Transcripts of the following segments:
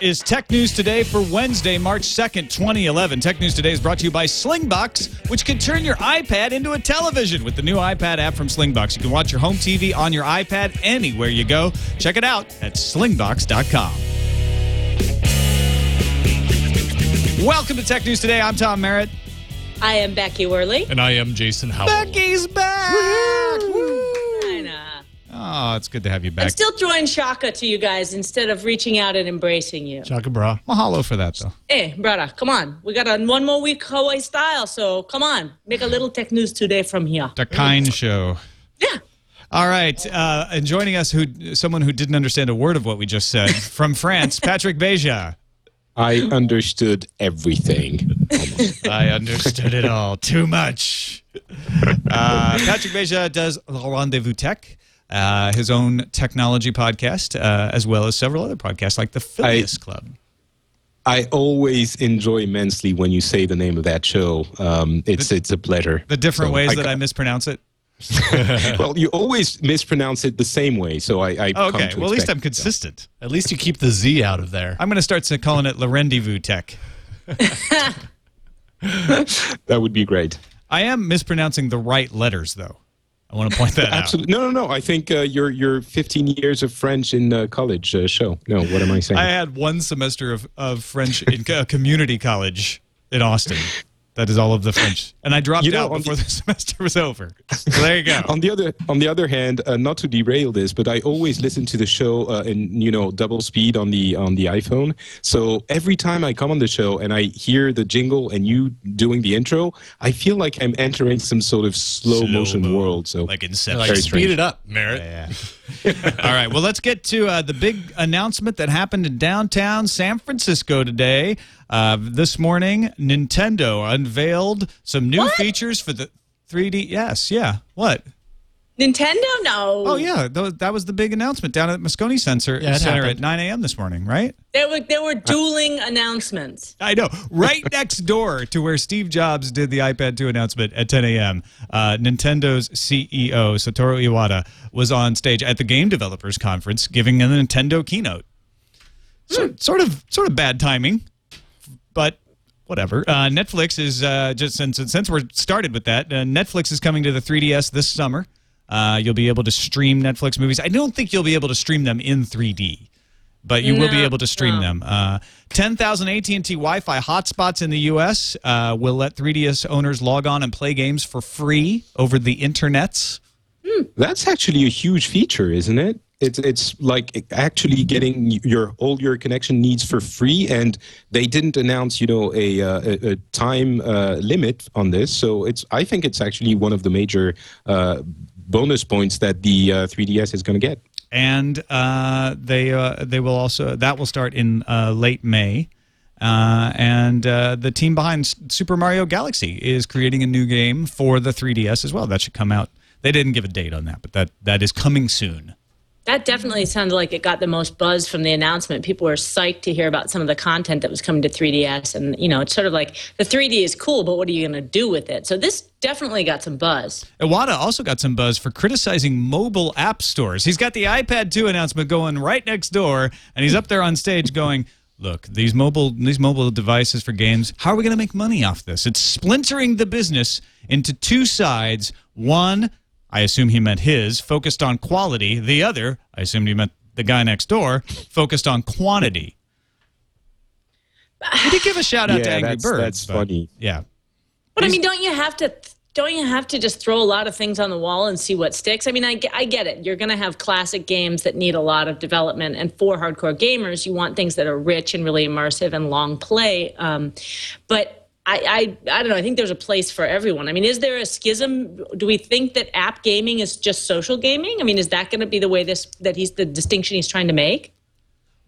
is Tech News Today for Wednesday, March 2nd, 2011. Tech News Today is brought to you by Slingbox, which can turn your iPad into a television with the new iPad app from Slingbox. You can watch your home TV on your iPad anywhere you go. Check it out at slingbox.com. Welcome to Tech News Today. I'm Tom Merritt. I am Becky Worley. And I am Jason Howell. Becky's back. Woo. I know. Oh, it's good to have you back. I'm still throwing shaka to you guys instead of reaching out and embracing you. Chaka bra. Mahalo for that, though. Hey, brother, come on. We got a one more week Hawaii style, so come on. Make a little tech news today from here. The kind show. Yeah. All right, uh, and joining us, who someone who didn't understand a word of what we just said from France, Patrick Beja. I understood everything. I understood it all too much. Uh, Patrick Beja does Le Rendezvous Tech, uh, his own technology podcast, uh, as well as several other podcasts like the Phileas Club. I always enjoy immensely when you say the name of that show. Um, it's it's a pleasure. The different So ways I that I mispronounce it. well, you always mispronounce it the same way, so I. I come okay, to well at least I'm expect it. consistent. At least you keep the Z out of there. I'm going to start calling it Le Rendezvous Tech. That would be great. I am mispronouncing the right letters, though. I want to point that out. Absolutely. No, no, no. I think uh, your your 15 years of French in uh, college uh, show. No, what am I saying? I had one semester of, of French in a community college in Austin. That is all of the French, and I dropped You know, out before the- the semester was over. So there you go. on the other on the other hand, uh, not to derail this, but I always listen to the show uh, in you know double speed on the on the iPhone. So every time I come on the show and I hear the jingle and you doing the intro, I feel like I'm entering some sort of slow, motion Slow-mo, world. So like Inception. Like, speed strange. it up, Merritt. All right. Well, let's get to uh, the big announcement that happened in downtown San Francisco today. Uh, this morning, Nintendo unveiled some new What? features for the 3D. Yes. Yeah. What? Nintendo? No. Oh, yeah. Th- that was the big announcement down at Moscone Center, Yeah, it Center at 9 a.m. this morning, right? There were there were dueling announcements. I know. Right next door to where Steve Jobs did the iPad 2 announcement at 10 a.m., uh, Nintendo's CEO, Satoru Iwata, was on stage at the Game Developers Conference giving a Nintendo keynote. So, Sort of sort of bad timing, but whatever. Uh, Netflix is uh, just since since we're started with that. Uh, Netflix is coming to the 3DS this summer. Uh, you'll be able to stream Netflix movies. I don't think you'll be able to stream them in 3D, but you will be able to stream no. them. Uh, 10,000 AT&T Wi-Fi hotspots in the U.S. Uh, will let 3DS owners log on and play games for free over the internets. That's actually a huge feature, isn't it? It's it's like actually getting your all your connection needs for free, and they didn't announce you know a uh, a, a time uh, limit on this. So it's I think it's actually one of the major uh, bonus points that the uh, 3ds is going to get. and uh, they uh, they will also that will start in uh, late May. Uh, and uh, the team behind Super Mario Galaxy is creating a new game for the 3DS as well. That should come out. They didn't give a date on that, but that that is coming soon. That definitely sounded like it got the most buzz from the announcement. People were psyched to hear about some of the content that was coming to 3DS. And, you know, it's sort of like the 3D is cool, but what are you going to do with it? So this definitely got some buzz. Iwata also got some buzz for criticizing mobile app stores. He's got the iPad 2 announcement going right next door, and he's up there on stage going, "Look, these mobile these mobile devices for games. How are we going to make money off this? It's splintering the business into two sides. One, I assume he meant his, focused on quality. The other, I assumed he meant the guy next door, focused on quantity." He did give a shout out to Angry that's- Birds. that's but- funny. Yeah. But I mean, don't you have to? Don't you have to just throw a lot of things on the wall and see what sticks? I mean, I, I get it. You're going to have classic games that need a lot of development, and for hardcore gamers, you want things that are rich and really immersive and long play. Um, but I, I, I don't know. I think there's a place for everyone. I mean, is there a schism? Do we think that app gaming is just social gaming? I mean, is that going to be the way this that he's the distinction he's trying to make?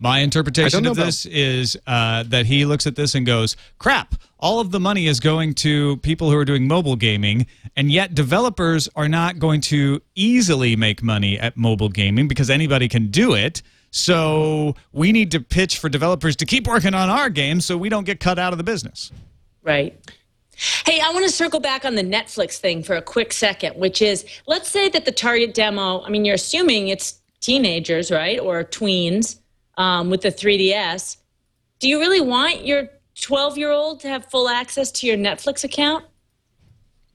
My interpretation know of about- this is uh, that he looks at this and goes, crap, all of the money is going to people who are doing mobile gaming, and yet developers are not going to easily make money at mobile gaming because anybody can do it. So we need to pitch for developers to keep working on our games so we don't get cut out of the business. Right. Hey, I want to circle back on the Netflix thing for a quick second, which is let's say that the target demo, I mean, you're assuming it's teenagers, right? Or tweens um, with the 3DS. Do you really want your 12 year old to have full access to your Netflix account?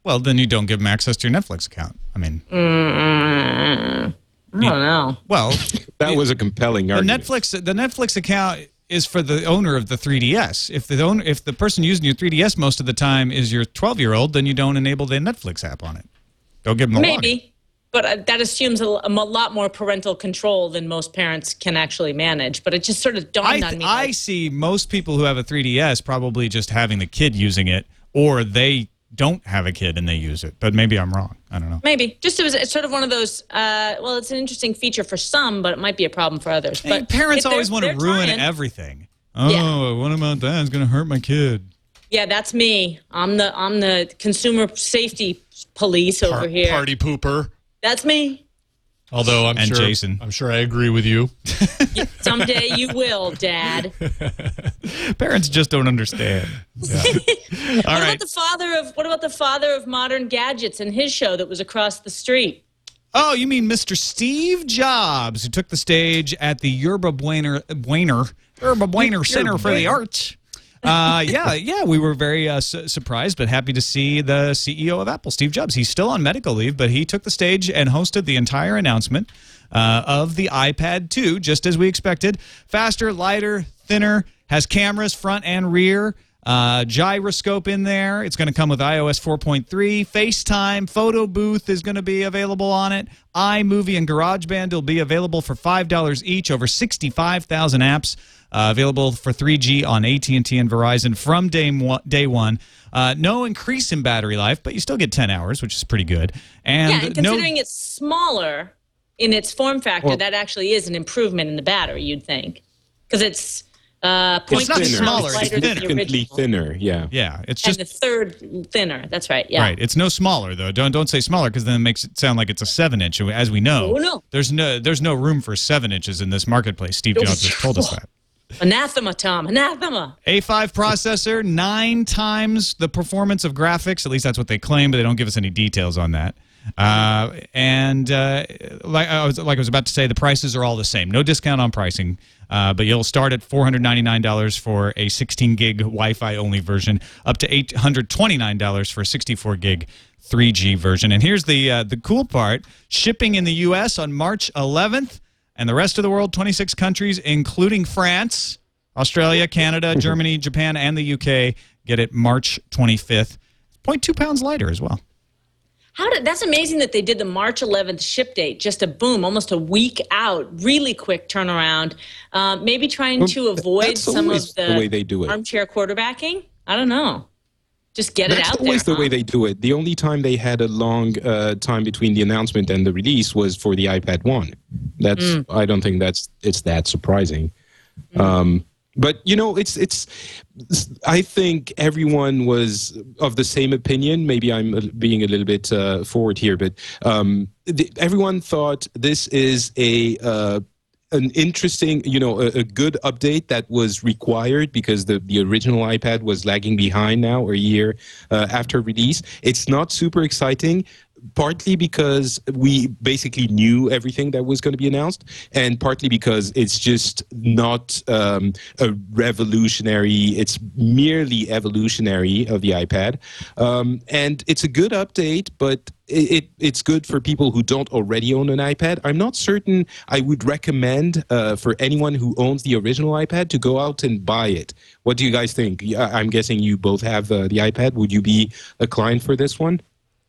Well, then you don't give them access to your Netflix account. I mean, I don't know. well, That was a compelling argument. the argument. Netflix the Netflix account is for the owner of the 3DS. If the owner, if the person using your 3DS most of the time is your 12 year old, then you don't enable the Netflix app on it. Don't give them the login. Maybe. But uh, that assumes a, a lot more parental control than most parents can actually manage. But it just sort of I, dawned on me. I see most people who have a 3DS probably just having the kid using it, or they don't have a kid and they use it. But maybe I'm wrong. I don't know. Maybe just it was it's sort of one of those. Uh, well, it's an interesting feature for some, but it might be a problem for others. Hey, But parents always want to ruin trying- everything. Oh, Yeah. what about that? It's going to hurt my kid. Yeah, that's me. I'm the I'm the consumer safety police over Par- here. Party pooper. That's me. Although I'm And sure Jason. I'm sure I agree with you. Someday you will, Dad. Parents just don't understand. All what right. about the father of what about the father of modern gadgets and his show that was across the street? Oh, you mean Mr. Steve Jobs, who took the stage at the Yerba Buena, Buena, Yerba Buena Center for the Arts. Uh, yeah, yeah, we were very uh, su- surprised, but happy to see the CEO of Apple, Steve Jobs. He's still on medical leave, but he took the stage and hosted the entire announcement uh, of the iPad 2, just as we expected. Faster, lighter, thinner, has cameras front and rear. Uh, gyroscope in there. It's going to come with iOS 4.3. FaceTime, photo booth is going to be available on it. iMovie and GarageBand will be available for five dollars each. Over 65,000 apps uh, available for 3G on AT&T and Verizon from day one. Day one. Uh, no increase in battery life, but you still get 10 hours, which is pretty good. And, yeah, and no considering it's smaller in its form factor, Well- that actually is an improvement in the battery. You'd think because it's uh, It's not 0.2 smaller, pounds it's lighter than significantly thinner. Yeah. yeah, it's and just the third thinner. That's right. Yeah. Right. It's no smaller though. Don't don't say smaller because then it makes it sound like it's a seven inch. As we know, Oh, no. there's no there's no room for seven inches in this marketplace. Steve Jobs has told us that. Anathema, Tom. Anathema. A5 processor, nine times the performance of graphics. At least that's what they claim, but they don't give us any details on that. Uh, and uh, like I was like I was about to say, the prices are all the same. No discount on pricing, uh, but you'll start at four hundred ninety nine dollars for a sixteen gig Wi-Fi only version, up to eight hundred twenty nine dollars for a sixty four gig 3G version. And here's the uh, the cool part: shipping in the U.S. on March 11th, and the rest of the world, 26 countries, including France, Australia, Canada, Germany, Japan, and the UK, get it March 25th. 0.2 pounds lighter as well. How did that's amazing that they did the March 11th ship date, just a boom, almost a week out, really quick turnaround. Uh, maybe trying to avoid that's some of the, the way they do it. armchair quarterbacking. I don't know. Just get it That's out always there. the way they do it. The only time they had a long uh, time between the announcement and the release was for the iPad One. That's Mm. I don't think that's it's that surprising. Um, but you know, it's it's. I think everyone was of the same opinion. Maybe I'm being a little bit uh, forward here, but um, the, everyone thought this is a. Uh, an interesting, you know, a, a good update that was required because the, the original iPad was lagging behind now a year uh, after release. It's not super exciting, partly because we basically knew everything that was going to be announced, and partly because it's just not um, a revolutionary. It's merely evolutionary of the iPad, um, and it's a good update, but it, it it's good for people who don't already own an iPad. I'm not certain I would recommend uh, for anyone who owns the original iPad to go out and buy it. What do you guys think? I'm guessing you both have uh, the iPad. Would you be a client for this one?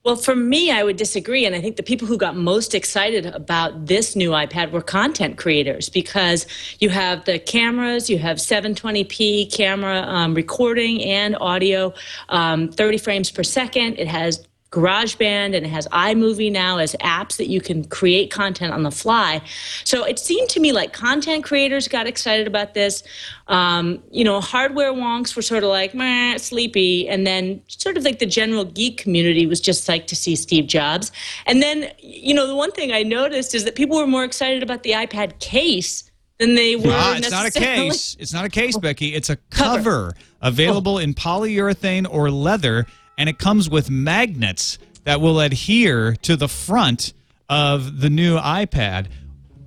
Well, for me, I would disagree. And I think the people who got most excited about this new iPad were content creators because you have the cameras, you have 720p camera um, recording and audio, um, 30 frames per second. It has GarageBand and it has iMovie now as apps that you can create content on the fly. So it seemed to me like content creators got excited about this. Um, you know, hardware wonks were sort of like, meh, sleepy. And then sort of like the general geek community was just psyched to see Steve Jobs. And then, you know, the one thing I noticed is that people were more excited about the iPad case than they were. Ah, it's not a case. It's not a case, Becky. It's a cover available in polyurethane or leather, and it comes with magnets that will adhere to the front of the new iPad.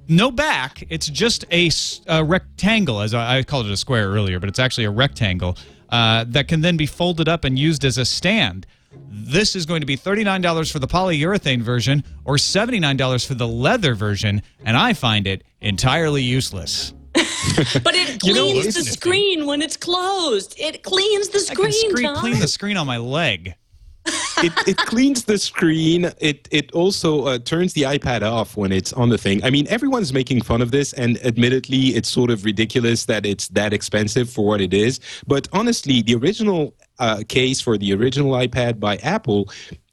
No back. It's just a rectangle, as I, I called it a square earlier, but it's actually a rectangle uh, that can then be folded up and used as a stand. This is going to be $39 for the polyurethane version or $79 for the leather version, and I find it entirely useless. But it You know, cleans the it's- screen when it's closed. It cleans the screen. I can screen, screen, clean the screen on my leg. it, it cleans the screen. It it also uh, turns the iPad off when it's on the thing. I mean, everyone's making fun of this, and admittedly, it's sort of ridiculous that it's that expensive for what it is. But honestly, the original uh, case for the original iPad by Apple.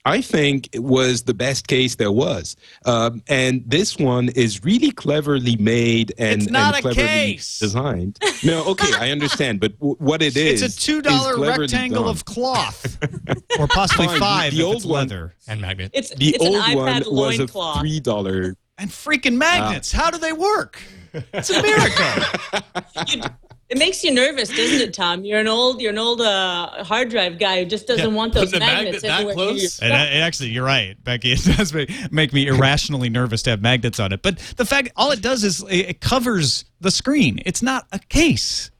I think it was the best case there was, um, and this one is really cleverly made and, It's not and a cleverly case. designed. No, okay, I understand, but w- what it is, It's a two is dollar rectangle done. of cloth, or possibly Fine, five the if old it's one- leather. And magnet. it's The it's old an iPad one was a loincloth. three dollar. And freaking magnets. How do they work? It's a miracle. You- it makes you nervous, doesn't it, Tom? You're an old you're an old uh, hard drive guy who just doesn't Yeah, want those putting the magnet magnets that anywhere near close? your And uh, actually, you're right, Becky. It does make, make me irrationally nervous to have magnets on it. But the fact, all it does is it it covers the screen. It's not a case.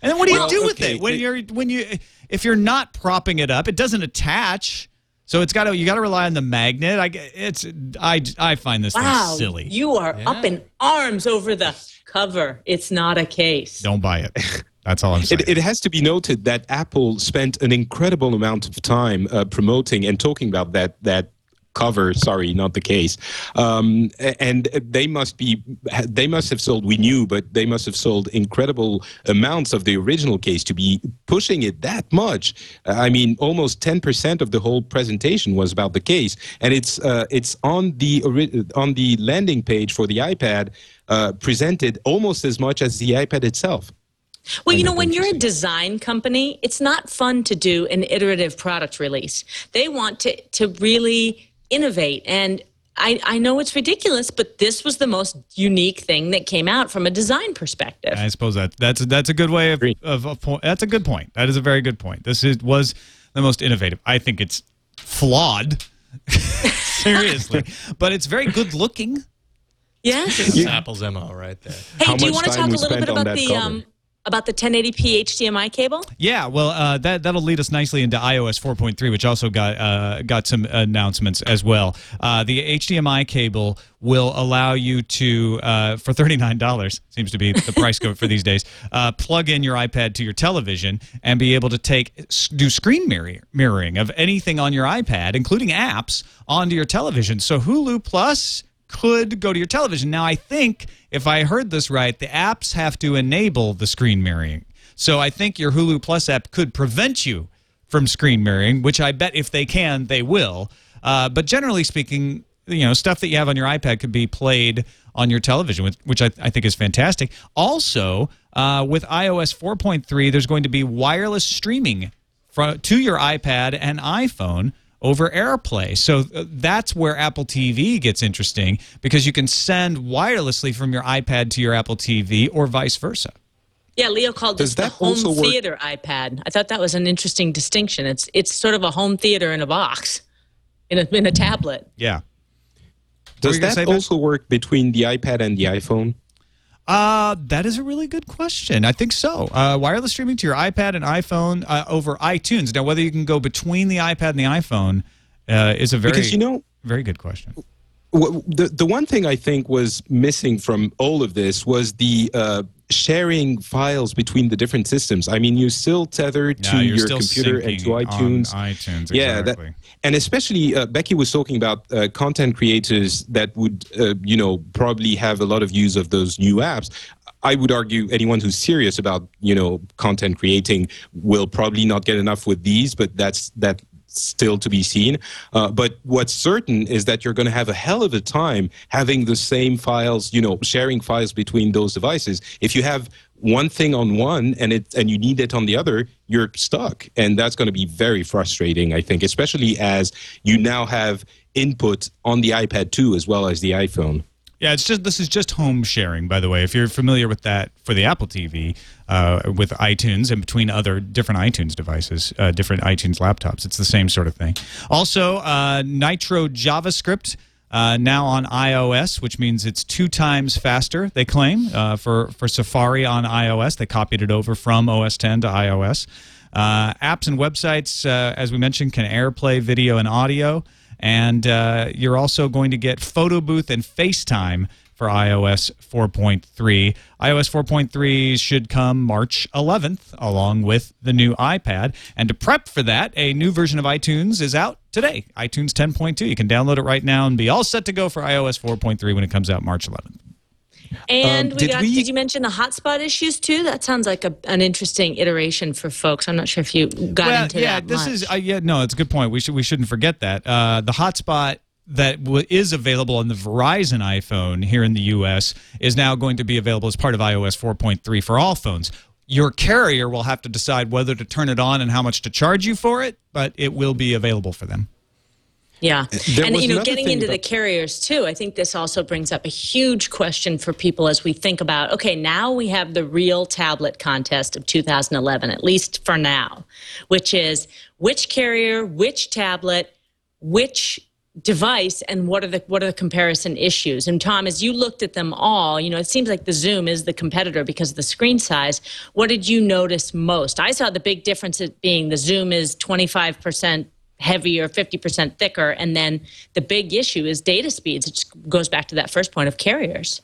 And then what do you Well, do with okay, it when you're when you if you're not propping it up? It doesn't attach. So it's got to you got to rely on the magnet. I get- it's I I find this Wow, thing silly. you are up in arms over the cover. It's not a case. Don't buy it. That's all I'm saying. It, it has to be noted that Apple spent an incredible amount of time uh, promoting and talking about that that cover. Sorry, not the case. Um, and they must be they must have sold. We knew, but they must have sold incredible amounts of the original case to be pushing it that much. I mean, almost ten percent of the whole presentation was about the case, and it's uh, it's on the on the landing page for the iPad. Uh, presented almost as much as the iPad itself. Well, you know, when you're a design company, it's not fun to do an iterative product release. They want to to really innovate and I, I know it's ridiculous, but this was the most unique thing that came out from a design perspective. I suppose that that's that's a good way of, Agree. of a point. That's a good point. That is a very good point. This is was the most innovative. I think it's flawed, seriously, but it's very good looking. Yes. It's Apple's MO right there. Hey, How do you want to talk a little bit about the cover? um, about the 1080p HDMI cable? Yeah, well, uh, that that'll lead us nicely into iOS 4.3, which also got uh, got some announcements as well. Uh, the HDMI cable will allow you to, uh, for thirty nine dollars, seems to be the price code for these days, uh, plug in your iPad to your television and be able to take do screen mirror, mirroring of anything on your iPad, including apps, onto your television. So Hulu Plus could go to your television. Now, I think if I heard this right, the apps have to enable the screen mirroring. So I think your Hulu Plus app could prevent you from screen mirroring, which I bet if they can, they will. Uh, but generally speaking, you know, stuff that you have on your iPad could be played on your television, which, I, I think is fantastic. Also, uh, with iOS 4.3, there's going to be wireless streaming fro- to your iPad and iPhone over AirPlay. So uh, that's where Apple TV gets interesting because you can send wirelessly from your iPad to your Apple TV or vice versa. Yeah, Leo called Does this the that home work- theater iPad. I thought that was an interesting distinction. It's it's sort of a home theater in a box, in a in a tablet. Yeah. Does that also work between the iPad and the iPhone? Uh, that is a really good question. I think so. Uh, wireless streaming to your iPad and iPhone uh, over iTunes. Now, whether you can go between the iPad and the iPhone uh, is a very, Because you know, very good question. w- the the one thing I think was missing from all of this was the uh, sharing files between the different systems. I mean, you're still tethered to Yeah, you're your computer and to iTunes. ITunes, Yeah, exactly. that, and especially uh, Becky was talking about uh, content creators that would, uh, you know, probably have a lot of use of those new apps. I would argue anyone who's serious about, you know, content creating will probably not get enough with these, but that's that still to be seen. Uh, but what's certain is that you're going to have a hell of a time having the same files, you know, sharing files between those devices. If you have one thing on one and it and you need it on the other, you're stuck, and that's going to be very frustrating. I think, especially as you now have input on the iPad 2 as well as the iPhone. Yeah, it's just this is just home sharing, by the way. If you're familiar with that for the Apple TV, uh, with iTunes and between other different iTunes devices, uh, different iTunes laptops, it's the same sort of thing. Also, uh, Nitro JavaScript. Uh, now on iOS, which means it's two times faster. They claim uh, for for Safari on iOS, they copied it over from OS 10 to iOS. Uh, apps and websites, as we mentioned, can AirPlay video and audio. And uh, you're also going to get Photo Booth and FaceTime for iOS 4.3. iOS 4.3 should come March 11th, along with the new iPad. And to prep for that, a new version of iTunes is out today iTunes 10.2. You can download it right now and be all set to go for iOS 4.3 when it comes out March 11th. And Um, we did got, we- did you mention the hotspot issues too? That sounds like a, an interesting iteration for folks. I'm not sure if you got well, into yeah, that. this much. is uh, yeah, no, it's a good point. We should we shouldn't forget that uh, the hotspot that is available on the Verizon iPhone here in the U.S. is now going to be available as part of iOS 4.3 for all phones. Your carrier will have to decide whether to turn it on and how much to charge you for it, but it will be available for them. Yeah. There and you know, getting into the carriers too, I think this also brings up a huge question for people as we think about okay, now we have the real tablet contest of 2011, at least for now, which is which carrier, which tablet, which device and what are the what are the comparison issues? And tom as you looked at them all you know it seems like the Xoom is the competitor because of the screen size. What did you notice most? I saw the big difference being the Xoom is 25% heavier 50% thicker and then the big issue is data speeds it goes back to that first point of carriers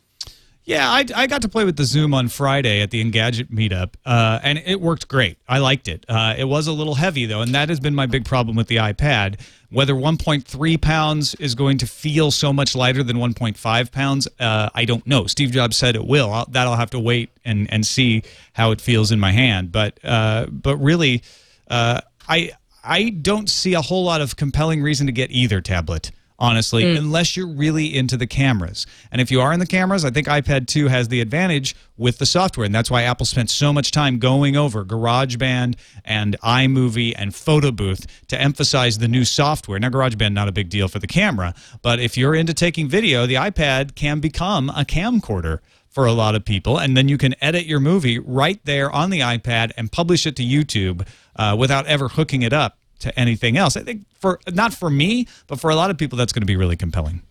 Yeah, I, I got to play with the Xoom on Friday at the Engadget meetup, uh, and it worked great. I liked it. Uh, it was a little heavy, though, and that has been my big problem with the iPad. Whether 1.3 pounds is going to feel so much lighter than 1.5 pounds, uh, I don't know. Steve Jobs said it will. I'll, that'll have to wait and, and see how it feels in my hand. But uh, but really, uh, I I don't see a whole lot of compelling reason to get either tablet honestly, hmm. unless you're really into the cameras. And if you are in the cameras, I think iPad 2 has the advantage with the software. And that's why Apple spent so much time going over GarageBand and iMovie and Photo Booth to emphasize the new software. Now, GarageBand, not a big deal for the camera, but if you're into taking video, the iPad can become a camcorder for a lot of people. And then you can edit your movie right there on the iPad and publish it to YouTube uh, without ever hooking it up to anything else. I think for not for me, but for a lot of people, that's going to be really compelling.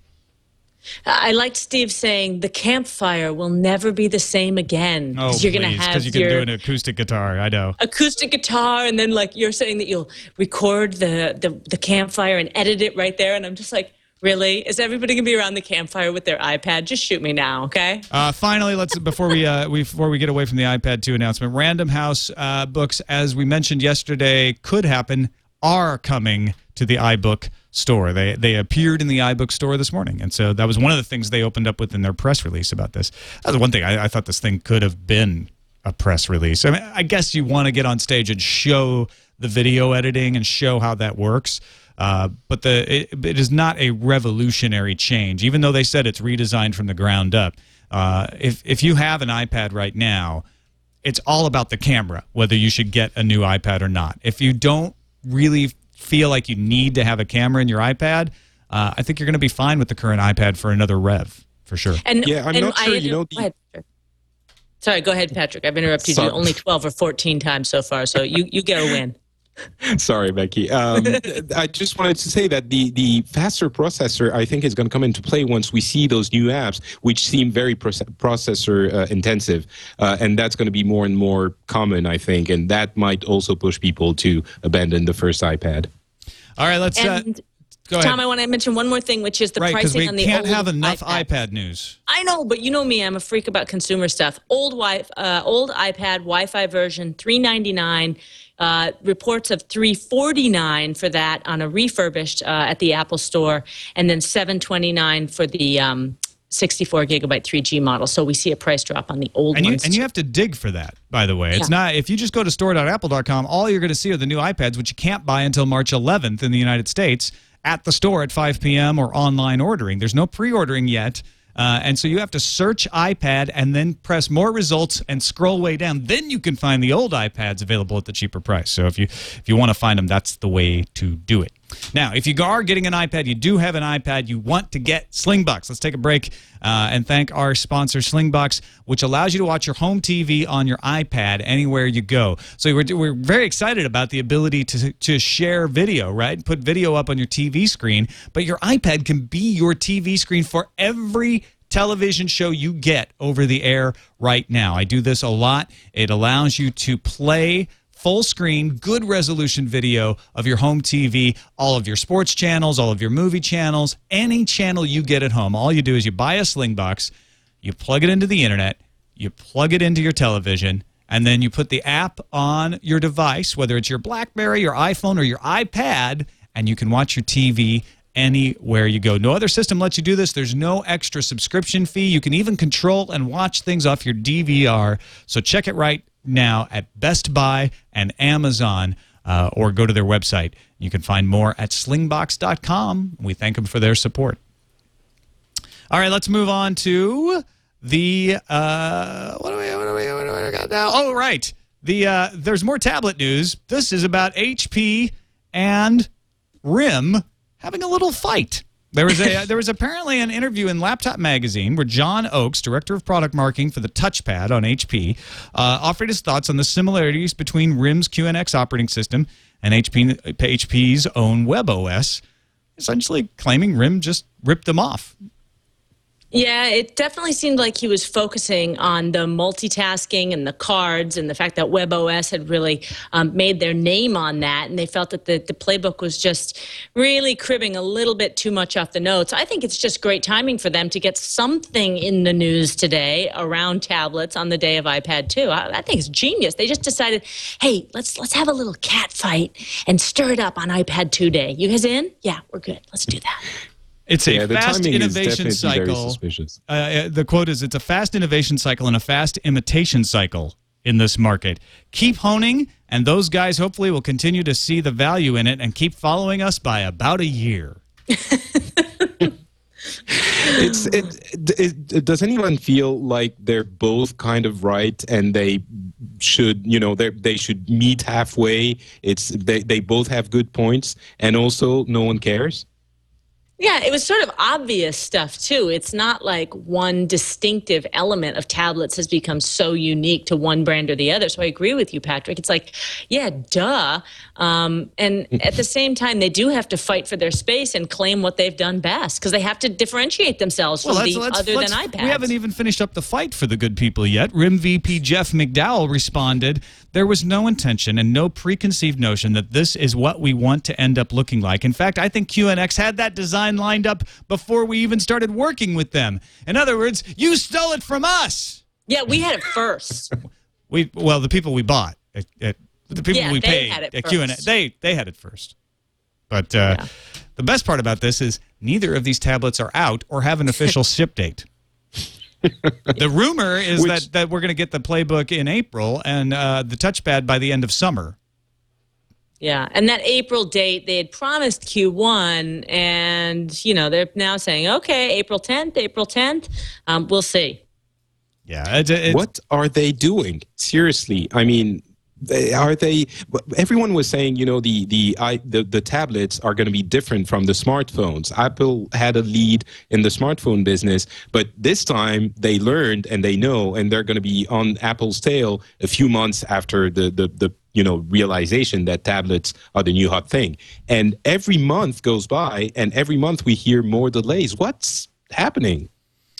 i liked steve saying the campfire will never be the same again Oh, you're please, have you can your do an acoustic guitar. I know. acoustic guitar and then like you're saying that you'll record the, the the campfire and edit it right there and i'm just like really is everybody gonna be around the campfire with their ipad just shoot me now okay Uh, finally, let's before we, uh, we before we get away from the iPad 2 announcement, Random House uh, books, as we mentioned yesterday, could happen, are coming to the iBook store. They they appeared in the iBook store this morning, and so that was one of the things they opened up with in their press release about this. That was one thing I, I thought this thing could have been a press release. I mean, I guess you want to get on stage and show the video editing and show how that works. Uh, but the it, it is not a revolutionary change, even though they said it's redesigned from the ground up. Uh, if if you have an iPad right now, it's all about the camera, whether you should get a new iPad or not. If you don't really feel like you need to have a camera in your iPad, uh, I think you're going to be fine with the current iPad for another rev for sure. and Yeah, I'm and not sure, I- you know, the- ahead, sorry go ahead patrick i've interrupted Sorry. you only 12 or 14 times so far so you you get a win Sorry, Becky. Um, I just wanted to say that the, the faster processor, I think, is going to come into play once we see those new apps, which seem very proce- processor uh, intensive. Uh, and that's going to be more and more common, I think. And that might also push people to abandon the first iPad. All right, let's uh, and go ahead. tom i want to mention one more thing which is the right, pricing we on the iPad. You can't old have enough iPad. iPad news. I know, but you know me, I'm a freak about consumer stuff. Old wi- uh, old iPad Wi-Fi version, 399. Uh, reports of 349 for that on a refurbished uh, at the Apple Store, and then 729 for the um, 64 gigabyte 3G model. So we see a price drop on the old And you, ones. and you have to dig for that, by the way. It's Yeah. not if you just go to store.apple.com, all you're going to see are the new iPads, which you can't buy until March 11th in the United States at the store at 5 p.m. or online ordering. There's no pre-ordering yet. Uh, and so you have to search iPad and then press more results and scroll way down. Then you can find the old iPads available at the cheaper price. So if you if you want to find them, that's the way to do it. Now, if you are getting an iPad, you do have an iPad, you want to get Slingbox. Let's take a break uh, and thank our sponsor, Slingbox, which allows you to watch your home TV on your iPad anywhere you go. So we're, we're very excited about the ability to, to share video, right? Put video up on your TV screen, but your iPad can be your TV screen for every television show you get over the air right now. I do this a lot. It allows you to play full screen, good resolution video of your home TV, all of your sports channels, all of your movie channels, any channel you get at home. All you do is you buy a Slingbox, you plug it into the internet, you plug it into your television, and then you put the app on your device, whether it's your Blackberry, your iPhone, or your iPad, and you can watch your TV anywhere you go. No other system lets you do this. There's no extra subscription fee. You can even control and watch things off your DVR. So check it right now at Best Buy and Amazon. Uh, or go to their website. You can find more at slingbox.com. We thank them for their support. All right, let's move on to the uh, what do we what do we what do we got now? Oh, right. The uh, there's more tablet news. This is about HP and RIM having a little fight. There was a there was apparently an interview in Laptop Magazine where John Oakes, director of product marketing for the touchpad on HP, uh, offered his thoughts on the similarities between RIM's QNX operating system and HP, HP's own WebOS, essentially claiming RIM just ripped them off. Yeah, it definitely seemed like he was focusing on the multitasking and the cards and the fact that WebOS had really um, made their name on that. And they felt that the, the playbook was just really cribbing a little bit too much off the notes. I think it's just great timing for them to get something in the news today around tablets on the day of iPad 2. I, I think it's genius. They just decided, hey, let's let's have a little cat fight and stir it up on iPad 2 day. You guys in? Yeah, we're good. Let's do that. It's a Yeah, fast innovation cycle. Uh, Uh, the quote is it's a fast innovation cycle and a fast imitation cycle in this market. Keep honing, and those guys hopefully will continue to see the value in it and keep following us by about a year. it's it, it, it does anyone feel like they're both kind of right and they should you know they they should meet halfway it's they, they both have good points and also no one cares Yeah, it was sort of obvious stuff too. It's not like one distinctive element of tablets has become so unique to one brand or the other. So I agree with you, Patrick. It's like, yeah, duh. Um, and at the same time, they do have to fight for their space and claim what they've done best because they have to differentiate themselves from the other than iPads. We haven't even finished up the fight for the good people yet. RIM VP Jeff McDowell responded, There was no intention and no preconceived notion that this is what we want to end up looking like. In fact, I think QNX had that design lined up before we even started working with them. In other words, you stole it from us. yeah, we had it first. We well, the people we bought, at, at, the people Yeah, we they paid had it at QNX, they they had it first. But uh, Yeah. the best part about this is neither of these tablets are out or have an official ship date. the rumor is Which- that, that we're going to get the playbook in April and uh, the touchpad by the end of summer. Yeah, and that April date they had promised Q1, and you know they're now saying, okay, April 10th, April 10th. Um, we'll see. Yeah, it's, it's, what are they doing seriously i mean are they everyone was saying you know the the i the, the tablets are going to be different from the smartphones. Apple had a lead in the smartphone business but this time they learned and they know and they're going to be on apple's tail a few months after the the, the you know realization that tablets are the new hot thing. And every month goes by and every month we hear more delays. What's happening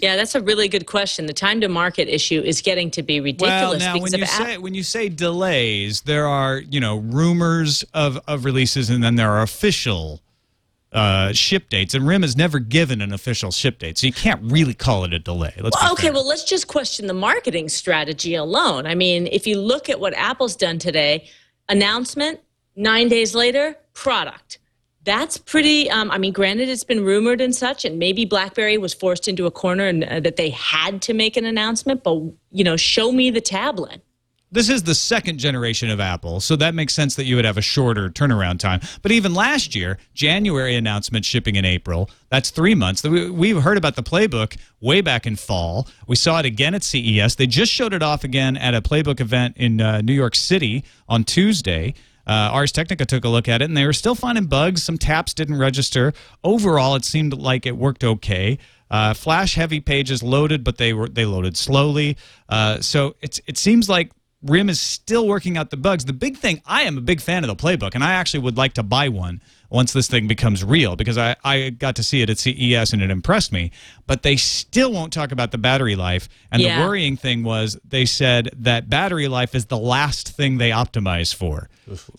Yeah, that's a really good question. The time to market issue is getting to be ridiculous well, now when you say when you say delays, there are you know rumors of of releases, and then there are official uh, ship dates. And RIM has never given an official ship date, so you can't really call it a delay. Let's Well, okay, fair. well, let's just question the marketing strategy alone. I mean, if you look at what Apple's done today, announcement, nine days later, product. That's pretty. Um, I mean, granted, it's been rumored and such, and maybe BlackBerry was forced into a corner and uh, that they had to make an announcement. But you know, show me the tablet. This is the second generation of Apple, so that makes sense that you would have a shorter turnaround time. But even last year, January announcement shipping in April, that's three months. We- We've heard about the playbook way back in fall. We saw it again at CES. They just showed it off again at a playbook event in uh, New York City on Tuesday. Uh, Ars Technica took a look at it, and they were still finding bugs. Some taps didn't register. Overall, it seemed like it worked okay. Uh, flash heavy pages loaded, but they were they loaded slowly. Uh, so it's it seems like RIM is still working out the bugs. The big thing, I am a big fan of the playbook, and I actually would like to buy one once this thing becomes real because I, I got to see it at CES and it impressed me. But they still won't talk about the battery life. And Yeah. the worrying thing was they said that battery life is the last thing they optimize for,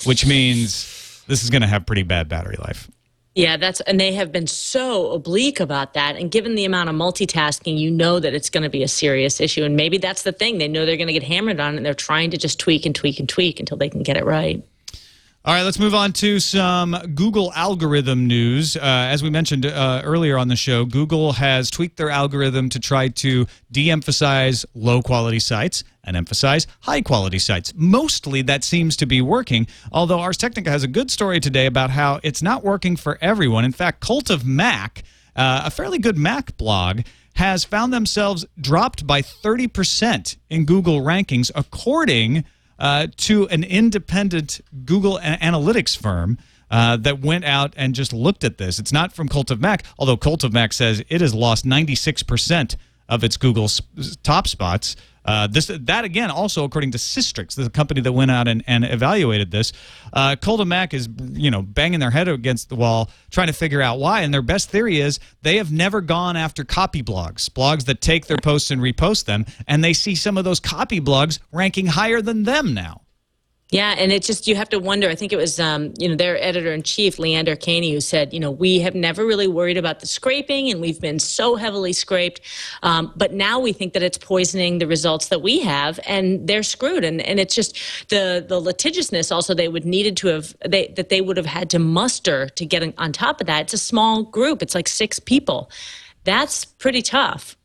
which means this is going to have pretty bad battery life. Yeah, that's and they have been so oblique about that. And given the amount of multitasking, you know that it's going to be a serious issue. And maybe that's the thing. They know they're going to get hammered on, it, and they're trying to just tweak and tweak and tweak until they can get it right. All right, let's move on to some Google algorithm news. Uh, as we mentioned uh, earlier on the show, Google has tweaked their algorithm to try to de emphasize low quality sites and emphasize high quality sites. Mostly that seems to be working, although Ars Technica has a good story today about how it's not working for everyone. In fact, Cult of Mac, uh, a fairly good Mac blog, has found themselves dropped by 30% in Google rankings, according uh, to an independent Google analytics firm uh, that went out and just looked at this. It's not from Cult of Mac, although Cult of Mac says it has lost 96% of its Google top spots. Uh, this that again also according to Sistrix, the company that went out and, and evaluated this. Uh, Cult of Mac is you know banging their head against the wall trying to figure out why. And their best theory is they have never gone after copy blogs, blogs that take their posts and repost them, and they see some of those copy blogs ranking higher than them now. Yeah, and it just you have to wonder. I think it was um, you know their editor in chief, Leander Kahney, who said, you know, we have never really worried about the scraping, and we've been so heavily scraped, um, but now we think that it's poisoning the results that we have, and they're screwed. And and it's just the the litigiousness also they would needed to have they that they would have had to muster to get on top of that. It's a small group. It's like six people. That's pretty tough.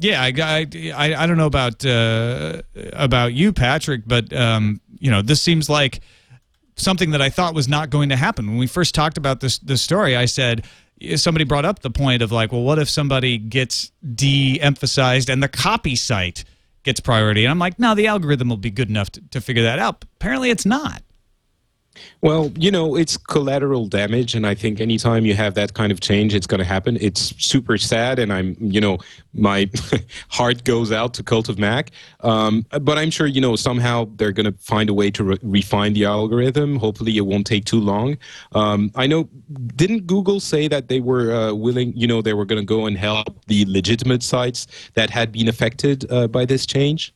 Yeah, I, I, I, don't know about uh, about you, Patrick, but um, you know this seems like something that I thought was not going to happen. When we first talked about this this story, I said somebody brought up the point of like, well, what if somebody gets de-emphasized and the copy site gets priority? And I'm like, no, the algorithm will be good enough to, to figure that out. Apparently, it's not. Well, you know, it's collateral damage, and I think anytime you have that kind of change, it's going to happen. It's super sad, and I'm, you know, my heart goes out to Cult of Mac. Um, but I'm sure, you know, somehow they're going to find a way to re- refine the algorithm. Hopefully, it won't take too long. Um, I know, didn't Google say that they were uh, willing, you know, they were going to go and help the legitimate sites that had been affected uh, by this change?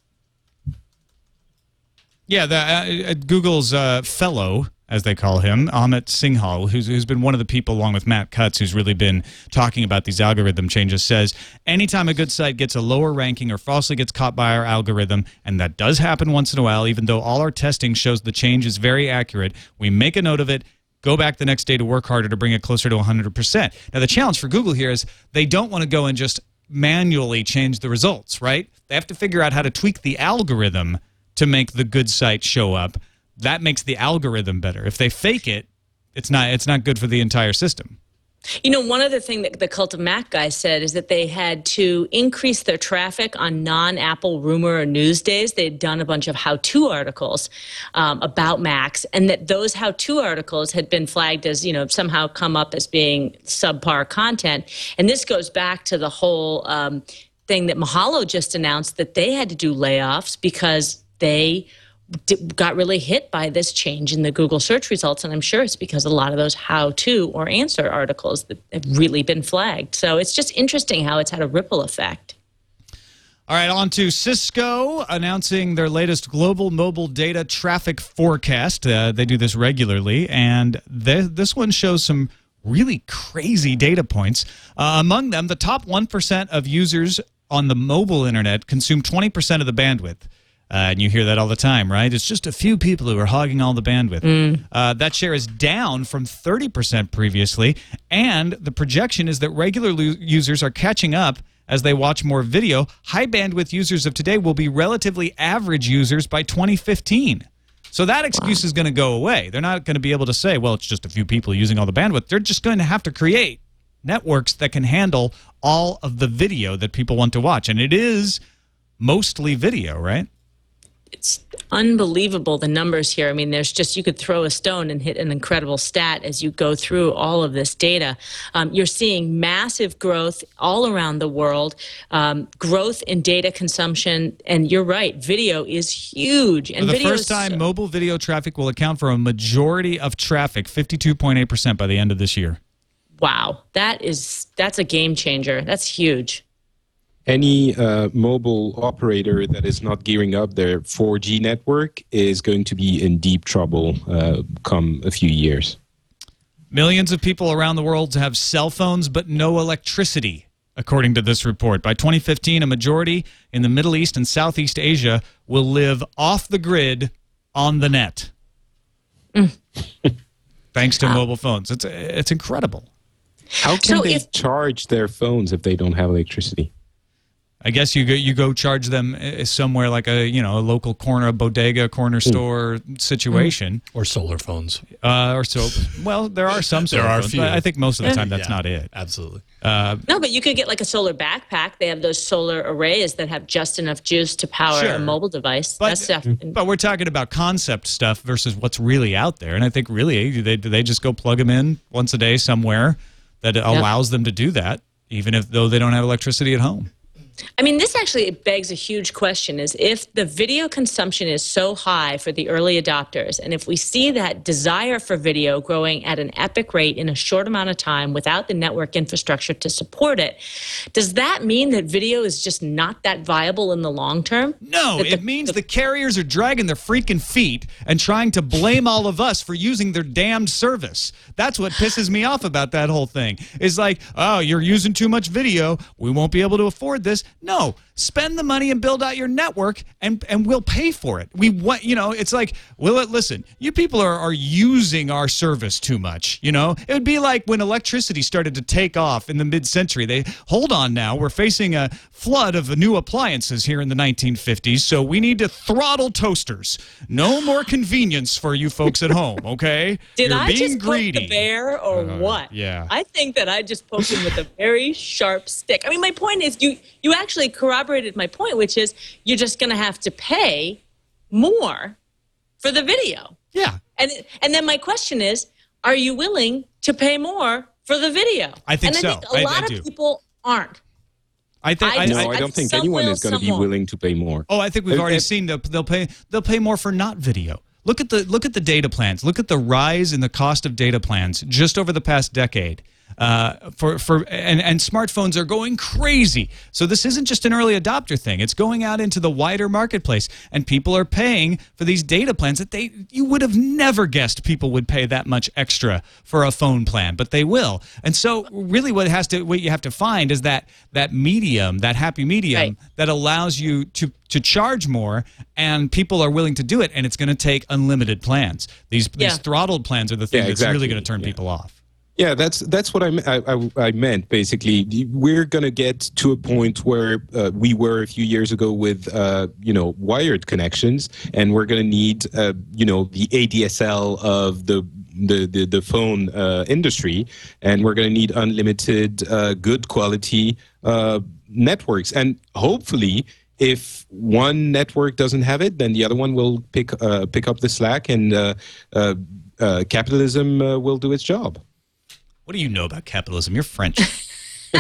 Yeah, the, uh, uh, Google's uh, fellow, as they call him, Amit Singhal, who's, who's been one of the people, along with Matt Cutts, who's really been talking about these algorithm changes, says anytime a good site gets a lower ranking or falsely gets caught by our algorithm, and that does happen once in a while, even though all our testing shows the change is very accurate, we make a note of it. Go back the next day to work harder to bring it closer to 100%. Now, the challenge for Google here is they don't want to go and just manually change the results, right? They have to figure out how to tweak the algorithm to make the good site show up. That makes the algorithm better. If they fake it, it's not it's not good for the entire system. You know, one other thing that the Cult of Mac guys said is that they had to increase their traffic on non Apple rumor or news days. They had done a bunch of how to articles um, about Macs, and that those how to articles had been flagged as, you know, somehow come up as being subpar content. And this goes back to the whole um, thing that Mahalo just announced that they had to do layoffs because they got really hit by this change in the Google search results. And I'm sure it's because a lot of those how to or answer articles that have really been flagged. So it's just interesting how it's had a ripple effect. All right, on to Cisco announcing their latest global mobile data traffic forecast. Uh, they do this regularly, and th- this one shows some really crazy data points. Uh, among them, the top 1% of users on the mobile internet consume 20% of the bandwidth. Uh, and you hear that all the time, right? It's just a few people who are hogging all the bandwidth. Uh, that share is down from 30% previously. And the projection is that regular lo- users are catching up as they watch more video. High bandwidth users of today will be relatively average users by 2015. So that excuse is going to go away. They're not going to be able to say, well, it's just a few people using all the bandwidth. They're just going to have to create networks that can handle all of the video that people want to watch. And it is mostly video, right? It's unbelievable the numbers here. I mean, there's just you could throw a stone and hit an incredible stat as you go through all of this data. Um, you're seeing massive growth all around the world, um, growth in data consumption, and you're right, video is huge. And For the first time, so- mobile video traffic will account for a majority of traffic, 52.8% by the end of this year. wow, that is that's a game changer. That's huge. Any uh, mobile operator that is not gearing up their 4G network is going to be in deep trouble uh, come a few years. Millions of people around the world have cell phones but no electricity, according to this report. By 2015, a majority in the Middle East and Southeast Asia will live off the grid on the net. Thanks to mobile phones. It's it's incredible. How can So they if- charge their phones if they don't have electricity? I guess you go you go charge them uh, uh, somewhere like a you know a local corner, a bodega, corner hmm. store situation, mm-hmm. Or solar phones. uh, or so. Well, there are some. solar There solar are a phones, few. but I think most of the time that's Yeah, not it. Absolutely. Uh, no, but you could get like a solar backpack. They have those solar arrays that have just enough juice to power Sure. a mobile device. But, That's stuff. Mm-hmm. but we're talking about concept stuff versus what's really out there. And I think really eh, they they just go plug them in once a day somewhere that allows them to do that, even if though they don't have electricity at home. I mean, this actually begs a huge question is if the video consumption is so high for the early adopters, and if we see that desire for video growing at an epic rate in a short amount of time without the network infrastructure to support it, does that mean that video is just not that viable in the long term? No, the- it means the carriers are dragging their freaking feet and trying to blame all of us for using their damned service. That's what pisses me off about that whole thing. Is like, oh, you're using too much video. We won't be able to afford this. No, spend the money and build out your network, and and we'll pay for it. We want, you know, it's like, will it? Listen, you people are are using our service too much. You know, it would be like when electricity started to take off in the mid-century. They hold on now. We're facing a flood of new appliances here in the 1950s, so we need to throttle toasters. No more convenience for you folks at home. Okay? Did You're I being just greedy. poke the bear or uh, what? yeah. I think that I just poked him with a very sharp stick. I mean, my point is you you actually corroborated my point, which is you're just going to have to pay more for the video. Yeah. And and then my question is, are you willing to pay more for the video? I think and so. I think a I- I lot do. of people aren't. I think. I I, No, I- I don't think anyone will, is going to be willing to pay more. Oh, I think we've It- already it- seen the, they'll pay they'll pay more for not video. Look at the look at the data plans. Look at the rise in the cost of data plans just over the past decade. Uh, for for and, and smartphones are going crazy. So this isn't just an early adopter thing. It's going out into the wider marketplace, and people are paying for these data plans that they you would have never guessed people would pay that much extra for a phone plan, but they will. And so really, what has to what you have to find is that that medium, that happy medium Right. that allows you to to charge more and people are willing to do it and it's going to take unlimited plans these Yeah. these throttled plans are the thing Yeah, that's really going to turn Yeah. people off Yeah, that's that's what I, I, I, meant. Basically, we're gonna get to a point where uh, we were a few years ago with uh, you know wired connections, and we're gonna need uh, you know the ADSL of the the the, the phone uh, industry, and we're gonna need unlimited, uh, good quality uh, networks, and hopefully. If one network doesn't have it, then the other one will pick uh, pick up the slack, and uh, uh, capitalism will do its job. What do you know about capitalism? You're french.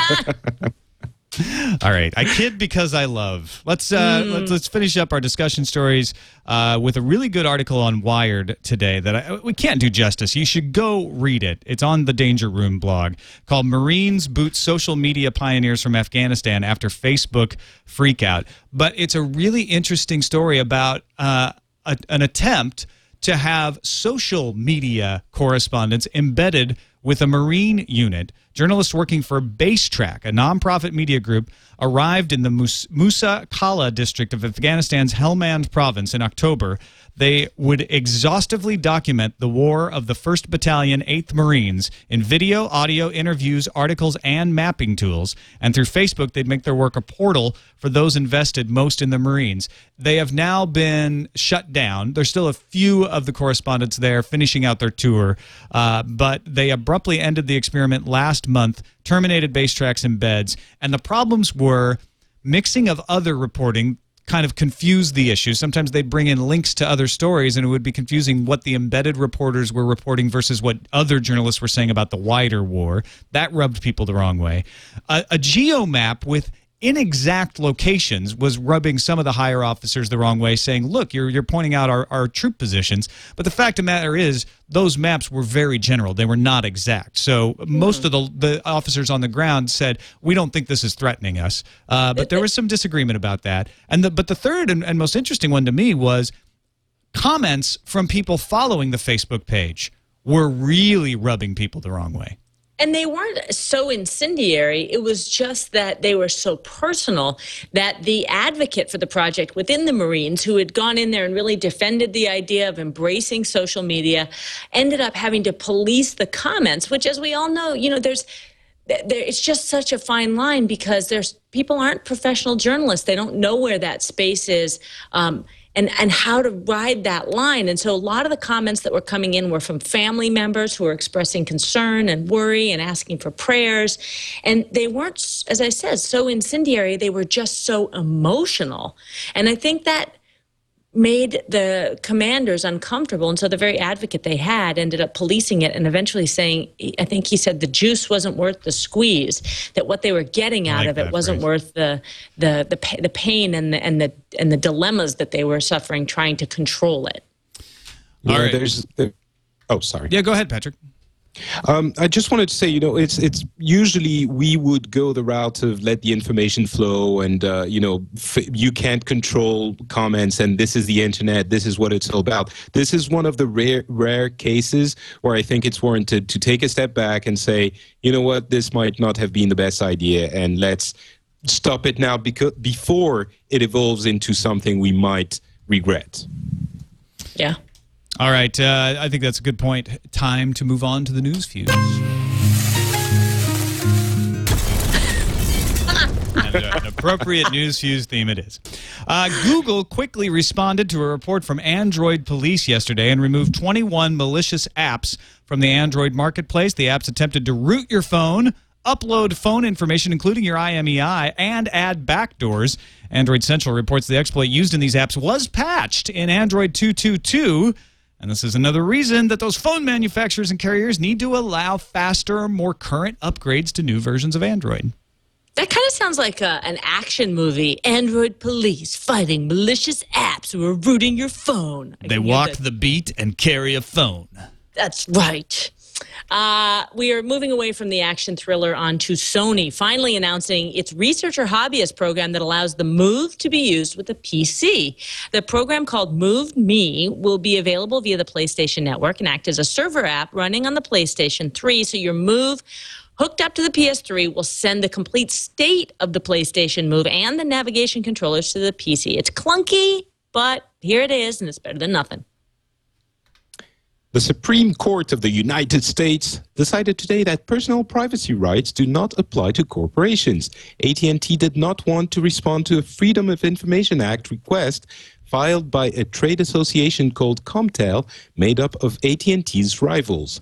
All right i kid because i love. Let's uh let's, let's finish up our discussion stories uh, with a really good article on wired today that I, we can't do justice. You should go read it. It's on the danger room blog called marines boot social media pioneers from afghanistan after facebook freakout. But it's a really interesting story about uh, a, an attempt to have social media correspondence embedded with a Marine unit journalists working for Basetrack, a nonprofit media group, arrived in the Mus- Musa Kala district of Afghanistan's Helmand province in October. They would exhaustively document the war of the 1st Battalion, 8th Marines in video, audio, interviews, articles, and mapping tools. And through Facebook, they'd make their work a portal for those invested most in the Marines. They have now been shut down. There's still a few of the correspondents there finishing out their tour, uh, but they abruptly ended the experiment last month, terminated Basetrack's and beds, and the problems were mixing of other reporting kind of confused the issue. Sometimes they'd bring in links to other stories, and it would be confusing what the embedded reporters were reporting versus what other journalists were saying about the wider war. That rubbed people the wrong way. A, a geo map with inexact locations was rubbing some of the higher officers the wrong way, saying, "Look, you're you're pointing out our, our troop positions." But the fact of the matter is, those maps were very general; they were not exact. So most of the the officers on the ground said, "We don't think this is threatening us." Uh, but there was some disagreement about that. And the but the third and, and most interesting one to me was comments from people following the Facebook page were really rubbing people the wrong way. And they weren't so incendiary. It was just that they were so personal that the advocate for the project within the Marines, who had gone in there and really defended the idea of embracing social media, ended up having to police the comments, which, as we all know, you know, there's there, it's just such a fine line because there's people aren't professional journalists. They don't know where that space is. Um, and, and how to ride that line. And so a lot of the comments that were coming in were from family members who were expressing concern and worry and asking for prayers. And they weren't, as I said, so incendiary. They were just so emotional. And I think that made the commanders uncomfortable. And so the very advocate they had ended up policing it and eventually saying, I think he said the juice wasn't worth the squeeze, that what they were getting out like of it that wasn't phrase. worth the, the, the, the pain and the, and, the, and the dilemmas that they were suffering trying to control it. Yeah, All right. there's. There, oh, sorry. Yeah, go ahead, Patrick. Um, I just wanted to say, you know, it's it's usually we would go the route of let the information flow, and uh, you know, you can't control comments, and this is the internet. This is what it's all about. This is one of the rare rare cases where I think it's warranted to take a step back and say, you know what, this might not have been the best idea, and let's stop it now because before it evolves into something we might regret. Yeah. All right, uh, I think that's a good point. Time to move on to the news fuse. uh, an appropriate news fuse theme it is. Uh, Google quickly responded to a report from Android Police yesterday and removed 21 malicious apps from the Android marketplace. The apps attempted to root your phone, upload phone information, including your IMEI, and add backdoors. Android Central reports the exploit used in these apps was patched in Android 222. And this is another reason that those phone manufacturers and carriers need to allow faster, more current upgrades to new versions of Android. That kind of sounds like a, an action movie. Android police fighting malicious apps who are rooting your phone. I They walk the beat and carry a phone. That's right. Uh, we are moving away from the action thriller onto Sony, finally announcing its researcher hobbyist program that allows the Move to be used with a PC. The program called Move Me will be available via the PlayStation Network and act as a server app running on the PlayStation 3. So your Move hooked up to the PS3 will send the complete state of the PlayStation Move and the navigation controllers to the PC. It's clunky, but here it is, and it's better than nothing. The Supreme Court of the United States decided today that personal privacy rights do not apply to corporations. AT&T did not want to respond to a Freedom of Information Act request filed by a trade association called CompTel, made up of AT&T's rivals.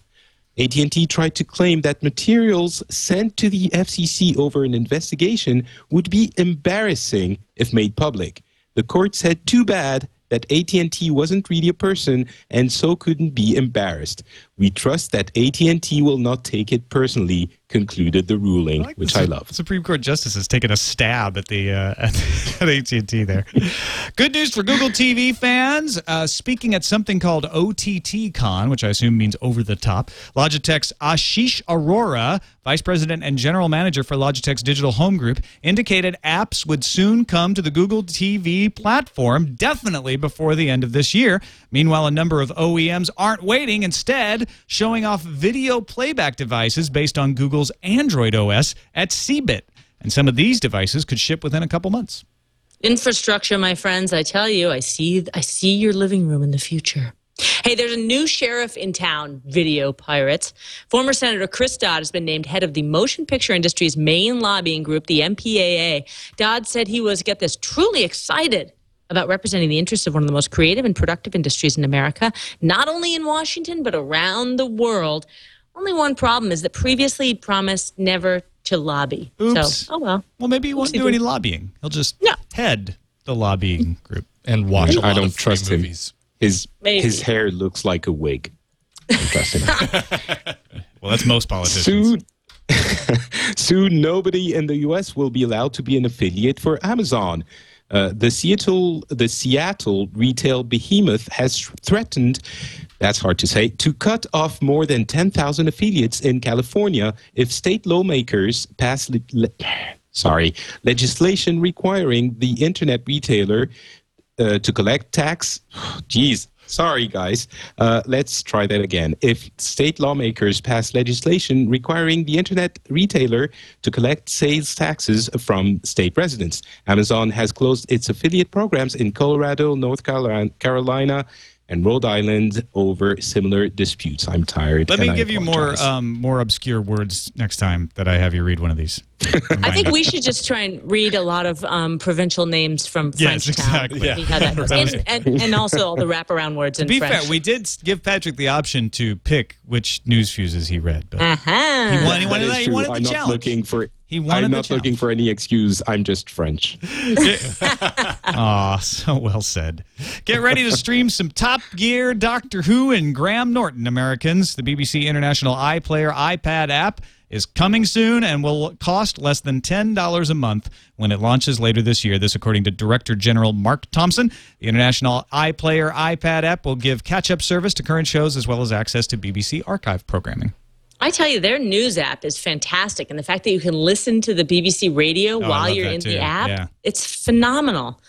AT&T tried to claim that materials sent to the FCC over an investigation would be embarrassing if made public. The court said too bad that AT&T wasn't really a person and so couldn't be embarrassed. We trust that AT&T will not take it personally, concluded the ruling, which the I love. Supreme Court justice has taken a stab at the uh, at, at AT&T there. Good news for Google TV fans. Uh, speaking at something called OTT Con, which I assume means over the top, Logitech's Ashish Arora, vice president and general manager for Logitech's digital home group, indicated apps would soon come to the Google TV platform, definitely before the end of this year. Meanwhile, a number of OEMs aren't waiting, instead, showing off video playback devices based on Google's Android OS at CeBIT. And some of these devices could ship within a couple months. Infrastructure, my friends, I tell you, I see I see your living room in the future. Hey, there's a new sheriff in town, video pirates. Former Senator Chris Dodd has been named head of the motion picture industry's main lobbying group, the MPAA. Dodd said he was, get this, truly excited about representing the interests of one of the most creative and productive industries in America, not only in Washington, but around the world. Only one problem is that previously he'd promised never to lobby. Oops. So, oh well. Well, maybe he won't Oopsie do any lobbying. He'll just No. head the lobbying group. And watch a lot I don't of free trust him. movies. His Maybe. his hair looks like a wig. I don't trust him. Well, that's most politicians. Soon, soon, nobody in the U.S. will be allowed to be an affiliate for Amazon. Uh, the Seattle, the Seattle retail behemoth has threatened. That's hard to say. To cut off more than 10,000 affiliates in California if state lawmakers pass le- le- sorry legislation requiring the internet retailer uh, to collect tax. Jeez, sorry guys. Uh, let's try that again. If state lawmakers pass legislation requiring the internet retailer to collect sales taxes from state residents, Amazon has closed its affiliate programs in Colorado, North Carolina, Carolina and Rhode Island over similar disputes. I'm tired. Let me give you more um, more obscure words next time that I have you read one of these. I think we should just try and read a lot of um, provincial names from Yes, Frenchtown. exactly. See how that. And, and, and also all the wraparound words in To be French. fair, we did give Patrick the option to pick which news fuses he read, but uh-huh. he wanted, he That wanted, he wanted the I'm not challenge. looking for. He wanted I'm not looking for any excuse. I'm just French. Aw, so well said. Get ready to stream some Top Gear, Doctor Who, and Graham Norton, Americans. The BBC International iPlayer iPad app is coming soon and will cost less than $10 a month when it launches later this year. This, according to Director General Mark Thompson. The International iPlayer iPad app will give catch up service to current shows as well as access to BBC archive programming. I tell you, their news app is fantastic. And the fact that you can listen to the BBC radio Oh, while you're in too. the app, Yeah. it's phenomenal.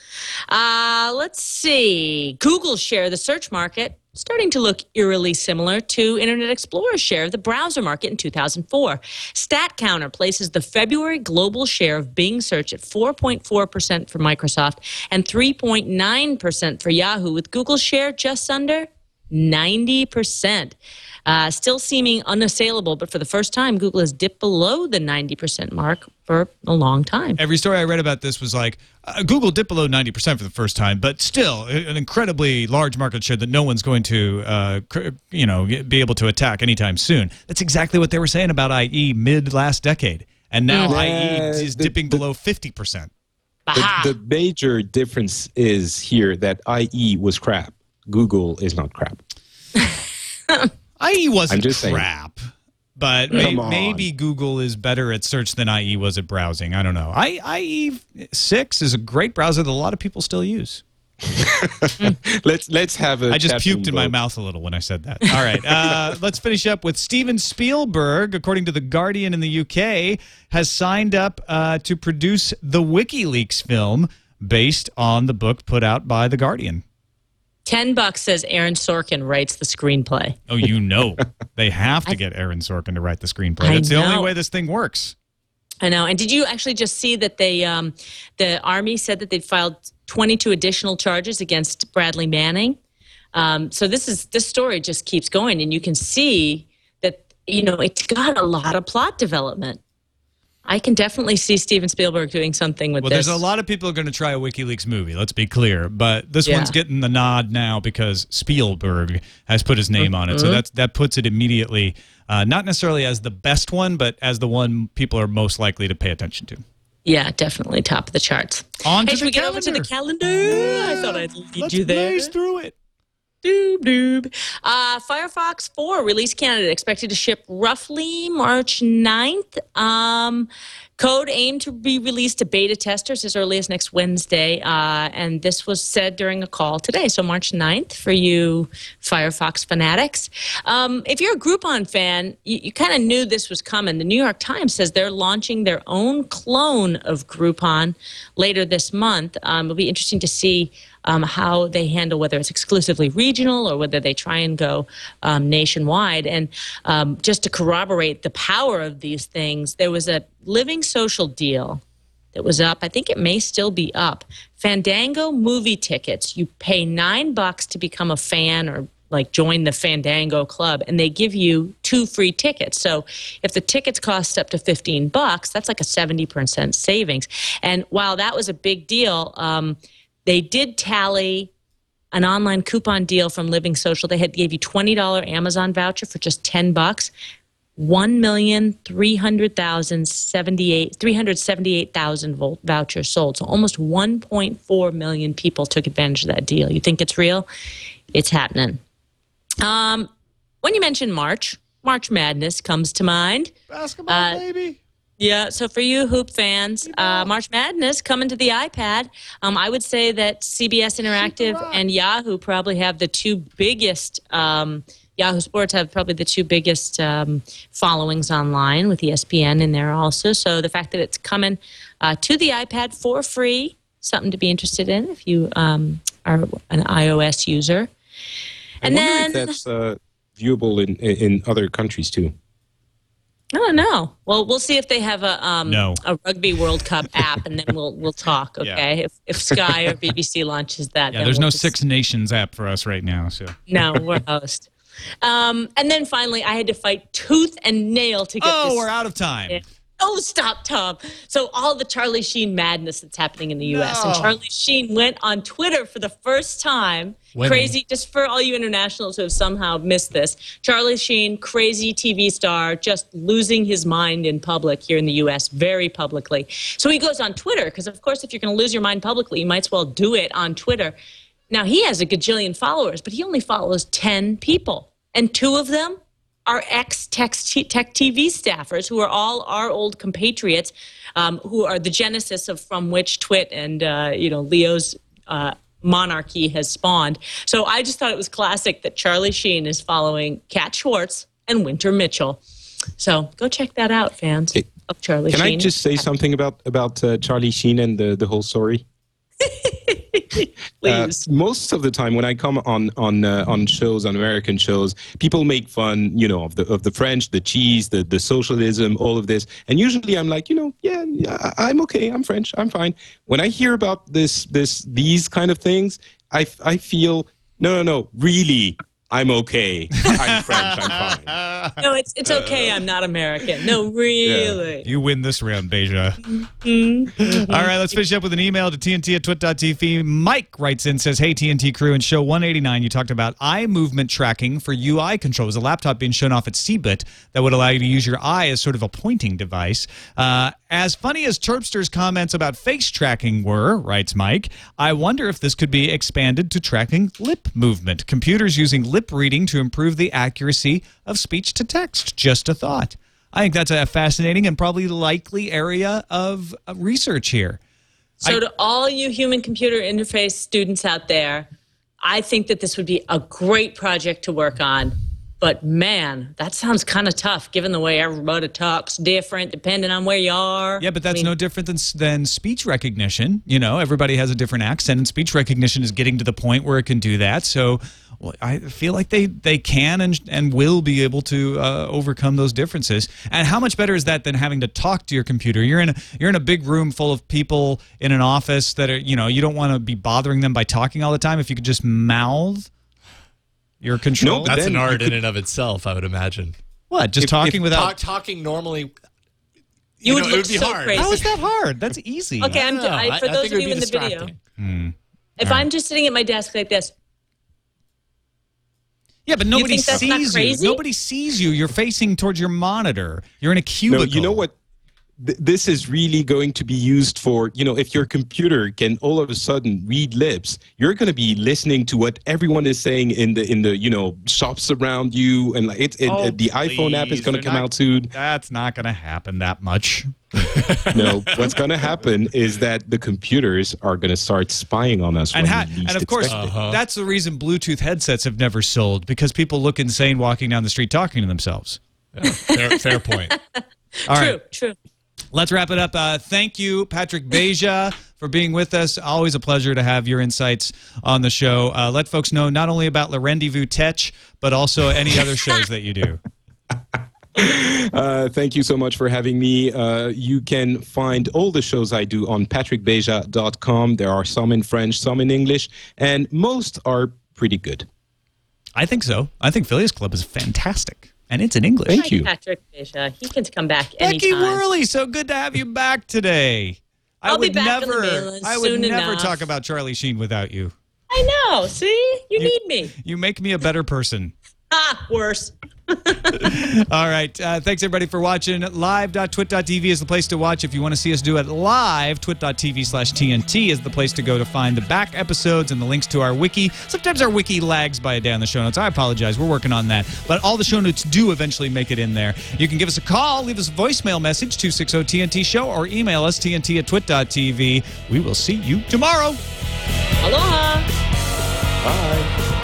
Uh, let's see. Google's share of the search market starting to look eerily similar to Internet Explorer's share of the browser market in 2004. StatCounter places the February global share of Bing search at 4.4% for Microsoft and 3.9% for Yahoo, with Google's share just under 90%. Uh, still seeming unassailable, but for the first time, Google has dipped below the 90% mark for a long time. Every story I read about this was like uh, Google dipped below 90% for the first time, but still an incredibly large market share that no one's going to, uh, cr- you know, be able to attack anytime soon. That's exactly what they were saying about IE mid last decade. And now Yeah, IE is the- dipping the- below 50%. The, the major difference is here that IE was crap. Google is not crap. IE wasn't I'm saying. crap. But may, maybe Google is better at search than IE was at browsing. I don't know. I, IE6 is a great browser that a lot of people still use. Let's let's have a. I just puked in my mouth a little when I said that. All right, uh, let's finish up with Steven Spielberg. According to the Guardian in the UK, has signed up uh, to produce the WikiLeaks film based on the book put out by the Guardian. 10 bucks says Aaron Sorkin writes the screenplay. Oh, you know, they have to get Aaron Sorkin to write the screenplay. That's the only way this thing works. I know. And did you actually just see that they, um, the Army said that they'd filed 22 additional charges against Bradley Manning? Um, so this is this story just keeps going, and you can see that you know it's got a lot of plot development. I can definitely see Steven Spielberg doing something with Well, this. there's a lot of people are going to try a WikiLeaks movie. Let's be clear, but this Yeah. one's getting the nod now because Spielberg has put his name on it. Mm-hmm. So that's that puts it immediately, uh, not necessarily as the best one, but as the one people are most likely to pay attention to. Yeah, definitely top of the charts. On hey, should we get over to the calendar? I thought I'd lead Let's you there. blaze through it. Doob doob. Uh, Firefox 4 release candidate expected to ship roughly March 9th. Um, code aimed to be released to beta testers as early as next Wednesday. Uh, and this was said during a call today. So March 9th for you Firefox fanatics. Um, if you're a Groupon fan, you, you kind of knew this was coming. The New York Times says they're launching their own clone of Groupon later this month. Um, it'll be interesting to see um, how they handle whether it's exclusively regional or whether they try and go um, nationwide. And um, just to corroborate the power of these things, there was a living social deal that was up. I think it may still be up. Fandango movie tickets. You pay nine bucks to become a fan or like join the Fandango club, and they give you two free tickets. So if the tickets cost up to 15 bucks, that's like a 70% savings. And while that was a big deal, um, they did tally an online coupon deal from Living Social. They had gave you $20 Amazon voucher for just 10 bucks. One million three hundred thousand seventy eight three hundred seventy eight thousand volt vouchers sold. So almost one point four million people took advantage of that deal. You think it's real? It's happening. Um, when you mention March, March Madness comes to mind. Basketball, Uh, baby. Yeah, so for you hoop fans, uh, March Madness coming to the iPad. Um, I would say that CBS Interactive and Yahoo probably have the two biggest. Um, Yahoo Sports have probably the two biggest um, followings online with ESPN in there also. So the fact that it's coming uh, to the iPad for free, something to be interested in if you um, are an iOS user. And I And wonder then if that's uh, viewable in in other countries too. I don't know. Well, we'll see if they have a um, No. a Rugby World Cup app, and then we'll we'll talk. Yeah. Okay, if if Sky or BBC launches that, Yeah, there's we'll no just- Six Nations app for us right now. So. No, we're host. Um, and then finally, I had to fight tooth and nail to get Oh, this. we're out of time. Yeah. Oh, stop, Tom. So, all the Charlie Sheen madness that's happening in the U.S. And Charlie Sheen went on Twitter for the first time. Winning. Crazy, just for all you internationals who have somehow missed this. Charlie Sheen, crazy TV star, just losing his mind in public here in the U.S., very publicly. So, he goes on Twitter, because, of course, if you're going to lose your mind publicly, you might as well do it on Twitter. Now, he has a gajillion followers, but he only follows 10 people. And two of them are ex tech TV staffers who are all our old compatriots, um, who are the genesis of from which Twit and uh, you know Leo's uh, monarchy has spawned. So I just thought it was classic that Charlie Sheen is following Cat Schwartz and Winter Mitchell. So go check that out, fans of Charlie Can Sheen. I just say something about about uh, Charlie Sheen and the the whole story? Uh, most of the time when I come on on uh, on shows on American shows, people make fun, you know, of the of the French, the cheese, the the socialism, all of this, and usually I'm like, you know, yeah, I'm okay, I'm French, I'm fine. When I hear about this this these kind of things, I I feel no no no really. I'm okay. I'm French. I'm fine. no, it's it's okay. I'm not American. No, really. You win this round, Beja. All right, let's finish up with an email to TNT at twit.tv. Mike writes in, says, Hey, TNT crew, in show 189, you talked about eye movement tracking for UI control. It was a laptop being shown off at CeBIT that would allow you to use your eye as sort of a pointing device. Uh, as funny as Terpster's comments about face tracking were, writes Mike, I wonder if this could be expanded to tracking lip movement. Computers using lip reading to improve the accuracy of speech to text. Just a thought. I think that's a fascinating and probably likely area of research here. So, to all you human computer interface students out there, I think that this would be a great project to work on. But man, that sounds kind of tough given the way everybody talks different depending on where you are. Yeah, but that's I mean, no different than than speech recognition. You know, everybody has a different accent, and speech recognition is getting to the point where it can do that. So, well, I feel like they they can and and will be able to uh, overcome those differences. And how much better is that than having to talk to your computer? You're in a you're in a big room full of people in an office that are you know you don't want to be bothering them by talking all the time. If you could just mouth your control, No, That's an art could- in and of itself, I would imagine. what? Just if- talking if without. Talk, talking normally. You, would know, look it would be so hard. crazy. how is that hard? That's easy. Okay, I'm, No, I, for I- I those think of it would you in the video, distracting. Hmm. if I'm just sitting at my desk like this, Yeah, but nobody think that's not sees you. Nobody sees you. You're facing towards your monitor. You're in a No, cubicle. you know what? Th- This is really going to be used for, you know, if your computer can all of a sudden read lips, you're going to be listening to what everyone is saying in the in the you know shops around you, and like it, it Oh, the iPhone app is going to come not- out soon. That's not going to happen that much. No, what's going to happen is that the computers are going to start spying on us. And ha- and of course, expect it. that's the reason Bluetooth headsets have never sold because people look insane walking down the street talking to themselves. Fair, fair point. All true, right, true. Let's wrap it up. Uh, thank you, Patrick Beja, for being with us. Always a pleasure to have your insights on the show. Uh, let folks know not only about Le Rendezvous Tech, but also any other shows that you do. Uh, thank you so much for having me. Uh, you can find all the shows I do on patrickbeja.com. There are some in French, some in English, and most are pretty good. I think so. I think Phileas Club is fantastic. And it's in English. Thank Hi, you. Patrick Beja. He can come back Becky anytime. Worley, so good to have you back today. I I'll be would back on the never mainland I would soon never enough. talk about Charlie Sheen without you. I know. See, you need me. You make me a better person. Worse. All right. Uh, thanks, everybody, for watching. Live.twit.tv is the place to watch. If you want to see us do it live, twit.tv slash TNT is the place to go to find the back episodes and the links to our wiki. Sometimes our wiki lags by a day on the show notes. I apologize. We're working on that. But all the show notes do eventually make it in there. You can give us a call, leave us a voicemail message, 260 TNT Show, or email us, TNT at twit.tv. We will see you tomorrow. Aloha. Bye.